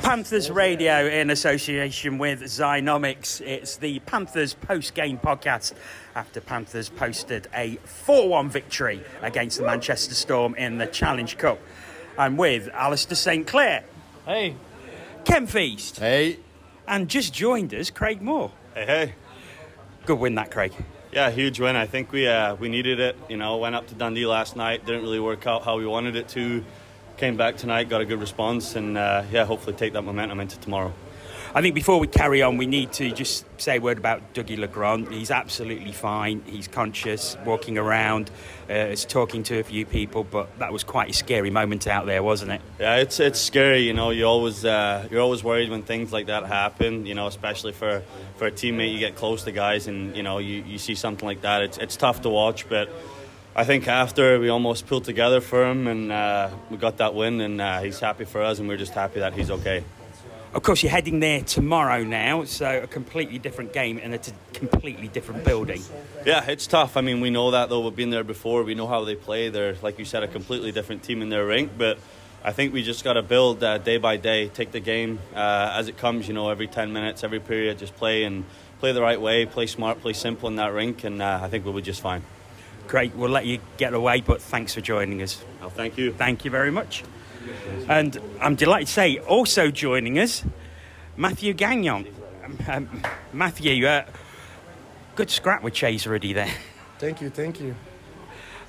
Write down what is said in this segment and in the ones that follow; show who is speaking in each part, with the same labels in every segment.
Speaker 1: Panthers Radio in association with Zynomics. It's the Panthers post game podcast after Panthers posted a 4 1 victory against the Manchester Storm in the Challenge Cup. I'm with Alistair St. Clair.
Speaker 2: Hey.
Speaker 1: Ken Feast.
Speaker 3: Hey.
Speaker 1: And just joined us, Craig Moore.
Speaker 4: Hey, hey.
Speaker 1: Good win, that, Craig.
Speaker 4: Yeah, huge win. I think we uh, we needed it. You know, went up to Dundee last night, didn't really work out how we wanted it to. Came back tonight, got a good response, and uh, yeah, hopefully take that momentum into tomorrow.
Speaker 1: I think before we carry on, we need to just say a word about Dougie Legrand. He's absolutely fine. He's conscious, walking around, uh, is talking to a few people, but that was quite a scary moment out there, wasn't it?
Speaker 4: Yeah, it's it's scary. You know, you always uh, you're always worried when things like that happen. You know, especially for, for a teammate, you get close to guys, and you know you, you see something like that. It's it's tough to watch, but. I think after we almost pulled together for him and uh, we got that win, and uh, he's happy for us, and we're just happy that he's okay.
Speaker 1: Of course, you're heading there tomorrow now, so a completely different game and it's a completely different building.
Speaker 4: Yeah, it's tough. I mean, we know that though. We've been there before. We know how they play. They're, like you said, a completely different team in their rink. But I think we just got to build uh, day by day, take the game uh, as it comes. You know, every 10 minutes, every period, just play and play the right way, play smart, play simple in that rink, and uh, I think we'll be just fine.
Speaker 1: Great. We'll let you get away, but thanks for joining us.
Speaker 4: Oh, thank you.
Speaker 1: Thank you very much. And I'm delighted to say, also joining us, Mathieu Gagnon. Um, um, Mathieu, uh, good scrap with Chase Ruddy there.
Speaker 5: Thank you, thank you.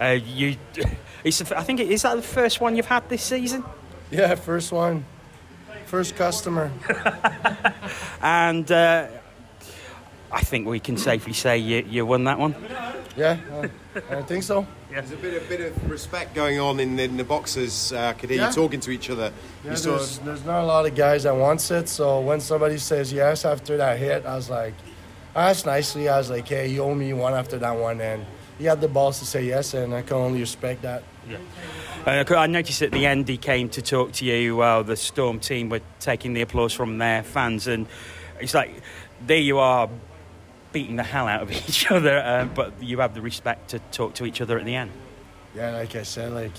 Speaker 1: Uh, you, it's I think it, is that the first one you've had this season?
Speaker 5: Yeah, first one, first customer.
Speaker 1: and uh, I think we can safely say you, you won that one.
Speaker 5: Yeah, uh, I think so.
Speaker 3: Yeah. There's a bit, a bit of respect going on in the, in the boxes. Uh, I could hear
Speaker 5: Yeah.
Speaker 3: you talking to each other.
Speaker 5: Yeah,
Speaker 3: you sort
Speaker 5: there's,
Speaker 3: of,
Speaker 5: there's not a lot of guys that wants it, so when somebody says yes after that hit, I was like, I asked nicely. I was like, hey, you owe me one after that one, and he had the balls to say yes, and I can only respect that.
Speaker 1: Uh, I noticed at the end he came to talk to you while the Storm team were taking the applause from their fans, and it's like there you are beating the hell out of each other, uh, but you have the respect to talk to each other at the end.
Speaker 5: Yeah, like I said, like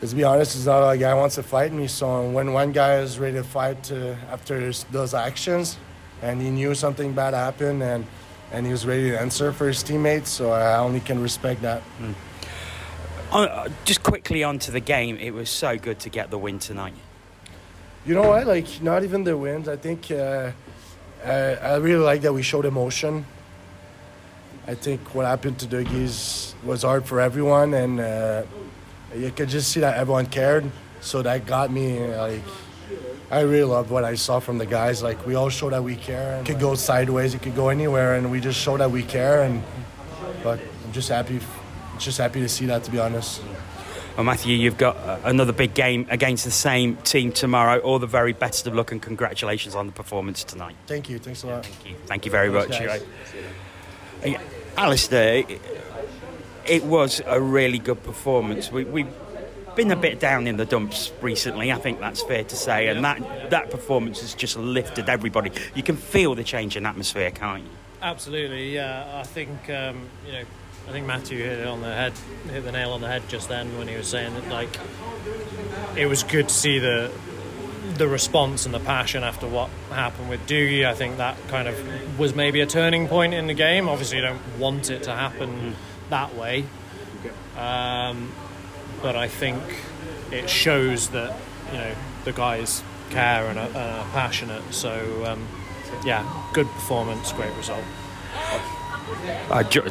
Speaker 5: let's be honest, there's not a guy wants to fight me. So when one guy is ready to fight to, after those actions, and he knew something bad happened, and and he was ready to answer for his teammates, so I only can respect that.
Speaker 1: Uh, just quickly onto the game, it was so good to get the win tonight.
Speaker 5: You know what? Like not even the wins. I think uh, uh, I really like that we showed emotion. I think what happened to Dougie's was hard for everyone, and uh, you could just see that everyone cared. So that got me like. I really loved what I saw from the guys. Like we all show that we care. It could go sideways, it could go anywhere, and we just show that we care. And but I'm just happy, just happy to see that. To be honest.
Speaker 1: Well, Mathieu, you've got uh, another big game against the same team tomorrow. All the very best of luck and congratulations on the performance tonight.
Speaker 5: Thank you. Thanks a lot.
Speaker 1: Thank you. Thank you very
Speaker 5: Thanks,
Speaker 1: much. Right. Alistair, it, it was a really good performance. We, we've been a bit down in the dumps recently, I think that's fair to say, and that, that performance has just lifted everybody. You can feel the change in atmosphere, can't you?
Speaker 2: Absolutely, yeah. I think um, you know, I think Mathieu hit it on the head, hit the nail on the head just then when he was saying that like it was good to see the the response and the passion after what happened with Dougie. I think that kind of was maybe a turning point in the game. Obviously, you don't want it to happen that way, um, but I think it shows that you know the guys care and are, are passionate. So um, yeah, good performance, great result.
Speaker 1: Uh, jo-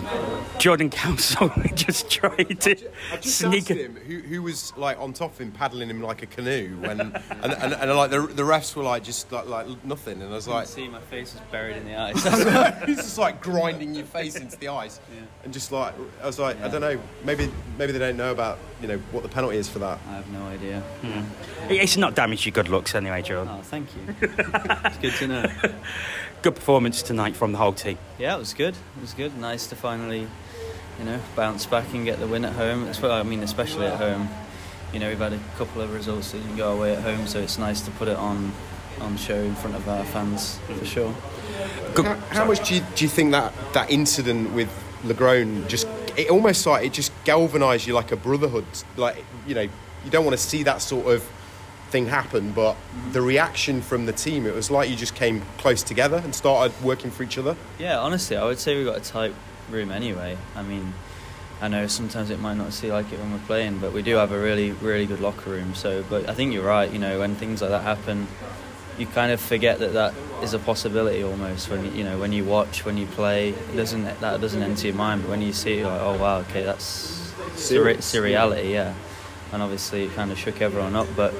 Speaker 1: Jordan Kelsall just tried to
Speaker 3: I just
Speaker 1: sneak
Speaker 3: asked him who, who was like on top of him, paddling him like a canoe, when and, and, and, like the, the refs were like just like, like nothing, and I was like,
Speaker 6: see my face was buried in the ice.
Speaker 3: he's just like grinding your face into the ice, and just like I was like, I don't know, maybe maybe they don't know about you know what the penalty is for that.
Speaker 6: I have no idea.
Speaker 1: It's not damaged your good looks anyway, Jordan.
Speaker 6: Oh, thank you. it's good to know.
Speaker 1: Good performance tonight from the whole team.
Speaker 6: Yeah, it was good. It was good. Nice to finally, you know, bounce back and get the win at home. It's, well, I mean, especially at home. You know, we've had a couple of results that didn't go away at home, so it's nice to put it on on show in front of our fans for sure.
Speaker 3: How, how much do you, do you think that that incident with Legrand just it almost like it just galvanised you like a brotherhood, like you know you don't want to see that sort of thing happen, but the reaction from the team, it was like you just came close together and started working for each other.
Speaker 6: Yeah, honestly, I would say we got a tight room anyway. I mean, I know sometimes it might not seem like it when we're playing, but we do have a really, really good locker room. So, but I think you're right. You know, when things like that happen, you kind of forget that that is a possibility almost. When you, know, when you watch, when you play, it doesn't that doesn't enter your mind. But when you see, it, you're like, oh wow, okay, that's surreality, yeah. And obviously, it kind of shook everyone up, but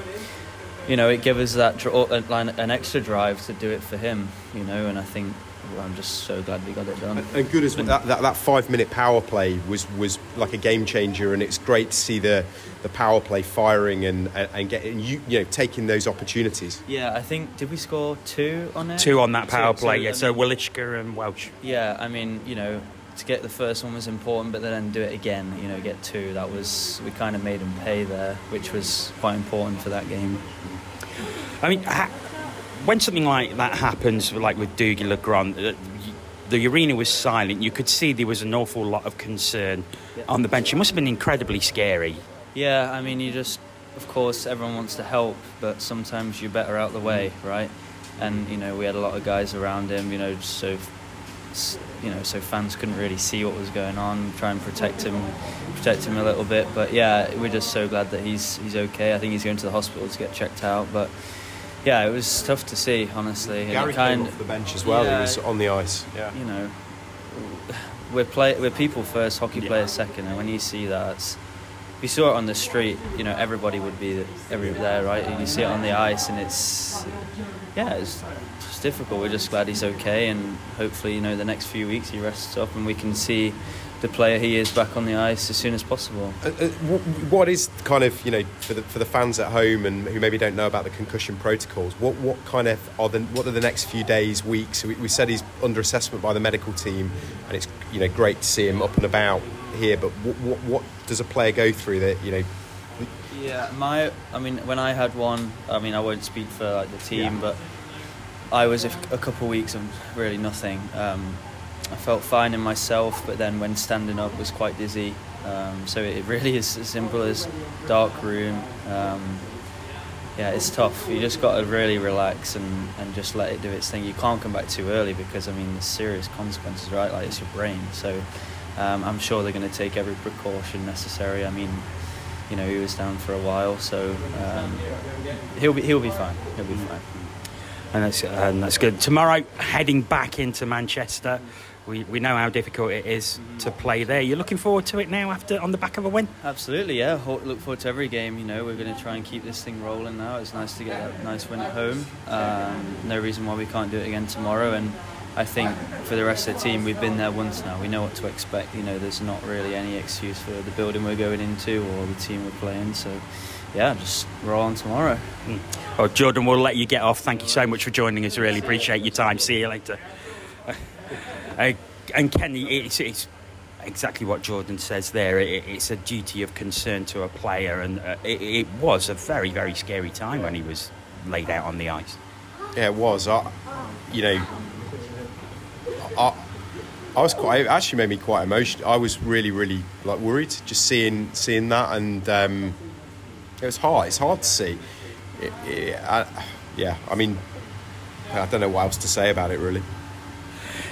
Speaker 6: you know, it gave us that dr- uh, like, an extra drive to do it for him. You know, and I think well, I'm just so glad we got it done.
Speaker 3: And good as that, that, that five minute power play was, was like a game changer, and it's great to see the, the power play firing and, and, and getting you you know taking those opportunities.
Speaker 6: Yeah, I think did we score two on it?
Speaker 1: Two on that power
Speaker 6: Two,
Speaker 1: play,
Speaker 6: two,
Speaker 1: yeah. So
Speaker 6: mean-
Speaker 1: Willichka and Welsh.
Speaker 6: Yeah, I mean, you know, to get the first one was important, but then do it again, you know, get two. That was we kind of made him pay there, which was quite important for that game.
Speaker 1: I mean, ha- when something like that happens, like with Dougie Legrand, uh, the arena was silent. You could see there was an awful lot of concern on the bench. It must have been incredibly scary.
Speaker 6: Yeah, I mean, you just, of course, everyone wants to help, but sometimes you're better out the way, right? And you know, we had a lot of guys around him, you know, just so you know, so fans couldn't really see what was going on. Try and protect him, protect him a little bit. But yeah, we're just so glad that he's he's okay. I think he's going to the hospital to get checked out. But yeah, it was tough to see, honestly. And
Speaker 3: Gary
Speaker 6: kind
Speaker 3: came off the bench as well.
Speaker 6: Yeah.
Speaker 3: he was on the ice. Yeah.
Speaker 6: you know, we're play we're people first, hockey
Speaker 1: Yeah.
Speaker 6: players second, and when you see that, you saw it on the street, you know everybody would be every there, right? And you see it on the ice, and it's yeah, it's just difficult. We're just glad he's okay, and hopefully, you know, the next few weeks he rests up, and we can see the player he is back on the ice as soon as possible.
Speaker 3: Uh, uh, what is kind of you know for the, for the fans at home and who maybe don't know about the concussion protocols? What what kind of are the what are the next few days, weeks? We, we said he's under assessment by the medical team, and it's you know great to see him up and about here. But what what, what does a player go through that you know?
Speaker 6: Yeah, my. I mean, when I had one, I mean, I won't speak for like the team,
Speaker 3: Yeah.
Speaker 6: but I was a, couple of weeks of really nothing. Um, I felt fine in myself, but then when standing up was quite dizzy. Um, so it really is as simple as dark room. Um, yeah, it's tough. You just got to really relax and, and just let it do its thing. You can't come back too early because I mean, there's serious consequences, right? Like it's your brain. So um, I'm sure they're going to take every precaution necessary. I mean, you know, he was down for a while, so um, he'll be he'll be fine. He'll be fine.
Speaker 1: And that's and that's good. Tomorrow, heading back into Manchester, we, we know how difficult it is to play there. You're looking forward to it now after on the back of a win.
Speaker 6: Absolutely, yeah. Look forward to every game. You know, we're going to try and keep this thing rolling now. It's nice to get that nice win at home. Um, no reason why we can't do it again tomorrow. And I think for the rest of the team, we've been there once now. We know what to expect. You know, there's not really any excuse for the building we're going into or the team we're playing. So, yeah, just roll on tomorrow.
Speaker 1: Oh, Jordan, we'll let you get off. Thank you so much for joining us. Really appreciate your time. See you later. Uh, and Kenny, it's, it's exactly what Jordan says there. It, it's a duty of concern to a player, and uh, it, it was a very, very scary time when he was laid out on the ice.
Speaker 3: Yeah, it was. I, you know, I, I was quite. It actually made me quite emotional. I was really, really like worried just seeing seeing that, and um, it was hard. It's hard to see. It, it, I, yeah, I mean, I don't know what else to say about it really.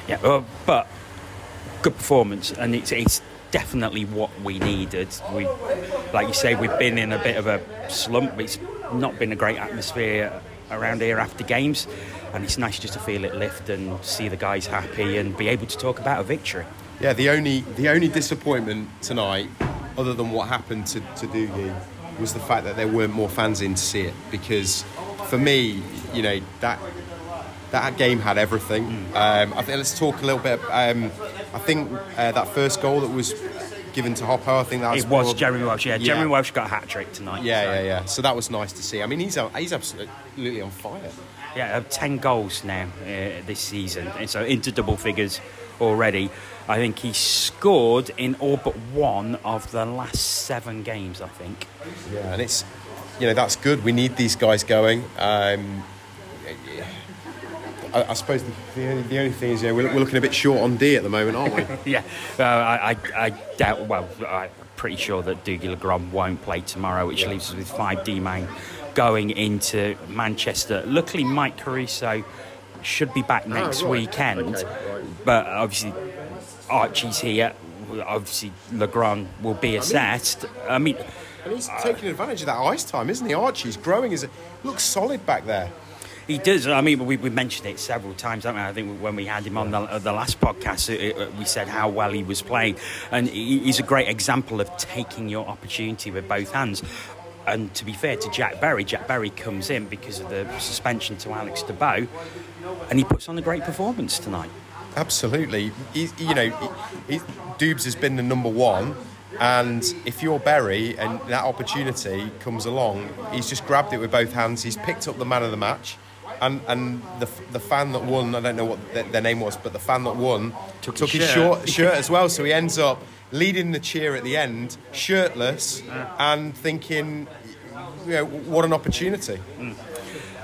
Speaker 1: Yeah, uh, but good performance, and it's, it's definitely what we needed. We, like you say, we've been in a bit of a slump. It's not been a great atmosphere around here after games, and it's nice just to feel it lift and see the guys happy and be able to talk about a victory.
Speaker 3: Yeah, the only the only disappointment tonight, other than what happened to, to Dougie, was the fact that there weren't more fans in to see it. Because for me, you know, that that game had everything. Um, I think let's talk a little bit. Um, I think uh, that first goal that was given to Hoppo, I think that was
Speaker 1: It was
Speaker 3: more-
Speaker 1: Jeremy Welsh. Yeah,
Speaker 3: Yeah.
Speaker 1: Jeremy Welsh got a hat trick tonight.
Speaker 3: Yeah,
Speaker 1: so-
Speaker 3: yeah, yeah. So that was nice to see. I mean, he's he's absolutely on fire.
Speaker 1: Yeah, uh, 10 goals now uh, this season. And so into double figures already. I think he scored in all but one of the last seven games, I think.
Speaker 3: Yeah, and it's you know that's good. We need these guys going. Um, I, I suppose the, the, only, the only thing is, you know, we're, we're looking a bit short on D at the moment, aren't we?
Speaker 1: Yeah, uh, I, I, I doubt, well, I'm pretty sure that Dougie Legrand won't play tomorrow, which leaves us with five D main going into Manchester. Luckily, Mike Caruso should be back next
Speaker 3: right.
Speaker 1: weekend,
Speaker 3: Okay, right.
Speaker 1: but obviously Archie's here. Obviously, Legrand will be assessed. I mean,
Speaker 3: And he's taking advantage of that ice time, isn't he? Archie's growing a looks solid back there.
Speaker 1: He does. I mean, we, we mentioned it several times? I think when we had him on the, uh, the last podcast, it, it, we said how well he was playing. And he, he's a great example of taking your opportunity with both hands. And to be fair to Jack Berry, Jack Berry comes in because of the suspension to Alex Dubeau, and he puts on a great performance tonight.
Speaker 3: Absolutely. He, you know, he, he, Dubes has been the number one, and if you're Berry and that opportunity comes along, he's just grabbed it with both hands. He's picked up the man of the match. And, and the, the fan that won, I don't know what their, their name was, but the fan that won
Speaker 1: Took
Speaker 3: took,
Speaker 1: his
Speaker 3: his
Speaker 1: shirt.
Speaker 3: short, shirt as well. So he ends up leading the cheer at the end, shirtless, and thinking, you know, what an opportunity.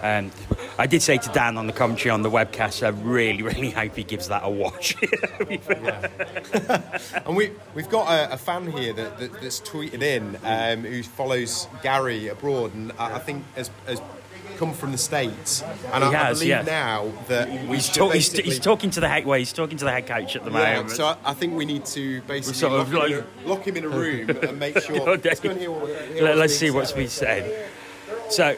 Speaker 1: Um, I did say to Dan on the commentary on the webcast, I really, really hope he gives that a watch.
Speaker 3: And we, we've got a, a fan here that, that, that's tweeted in um, who follows Gary abroad and I, I think has, has come from the States. And I, I believe
Speaker 1: yeah.
Speaker 3: now that
Speaker 1: he's, talk, he's, he's talking to the head. Well, he's talking to the head coach at the
Speaker 3: Yeah,
Speaker 1: moment.
Speaker 3: so I, I think we need to basically
Speaker 1: sort
Speaker 3: lock,
Speaker 1: of
Speaker 3: him in a, lock him in a room and make sure. Let's see what, hear
Speaker 1: Let,
Speaker 3: what's
Speaker 1: us see what's been said. So,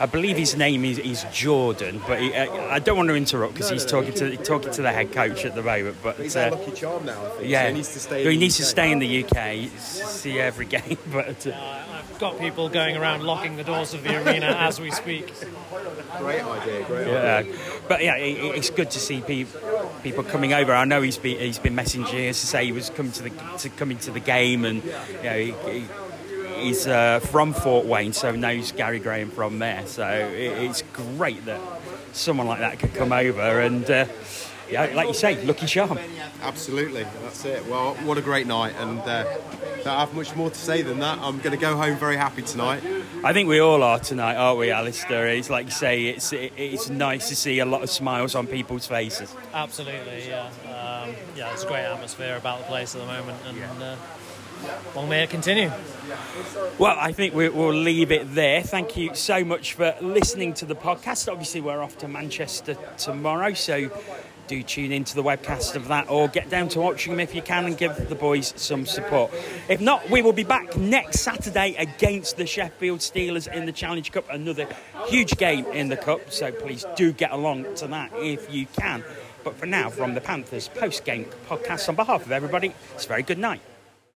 Speaker 1: I believe his name is, is Jordan, but he, uh, I don't want to interrupt because he's talking to talking to the head coach at the moment. But
Speaker 3: He's
Speaker 1: uh,
Speaker 3: our lucky charm now, I think.
Speaker 1: yeah,
Speaker 3: So he needs to stay.
Speaker 1: Well, he
Speaker 3: in
Speaker 1: needs
Speaker 3: the
Speaker 1: to
Speaker 3: UK.
Speaker 1: stay in the UK, see every game. But uh,
Speaker 2: I've got people going around locking the doors of the arena as we speak.
Speaker 3: Great idea, great
Speaker 1: yeah,
Speaker 3: idea.
Speaker 1: but yeah, it, it's good to see pe- people coming over. I know he's been he's been messaging us to say he was coming to the to coming to the game, and you know he, he, he's uh, from Fort Wayne, so knows Gary Graham from there. So it, it's great that someone like that could come over, and uh, yeah, like you say, lucky charm.
Speaker 3: Absolutely, that's it. Well, what a great night, and uh, don't have much more to say than that. I'm going to go home very happy tonight.
Speaker 1: I think we all are tonight, aren't we, Alistair? It's like you say, it's it, it's nice to see a lot of smiles on people's faces.
Speaker 2: Absolutely, yeah. Um, yeah, It's a great atmosphere about the place at the moment, and uh, long may it continue.
Speaker 1: Well, I think we, we'll leave it there. Thank you so much for listening to the podcast. Obviously, we're off to Manchester tomorrow, so do tune into the webcast of that or get down to watching them if you can and give the boys some support. If not, we will be back next Saturday against the Sheffield Steelers in the Challenge Cup, another huge game in the Cup, so please do get along to that if you can. But for now, from the Panthers post game podcast, on behalf of everybody, it's a very good night.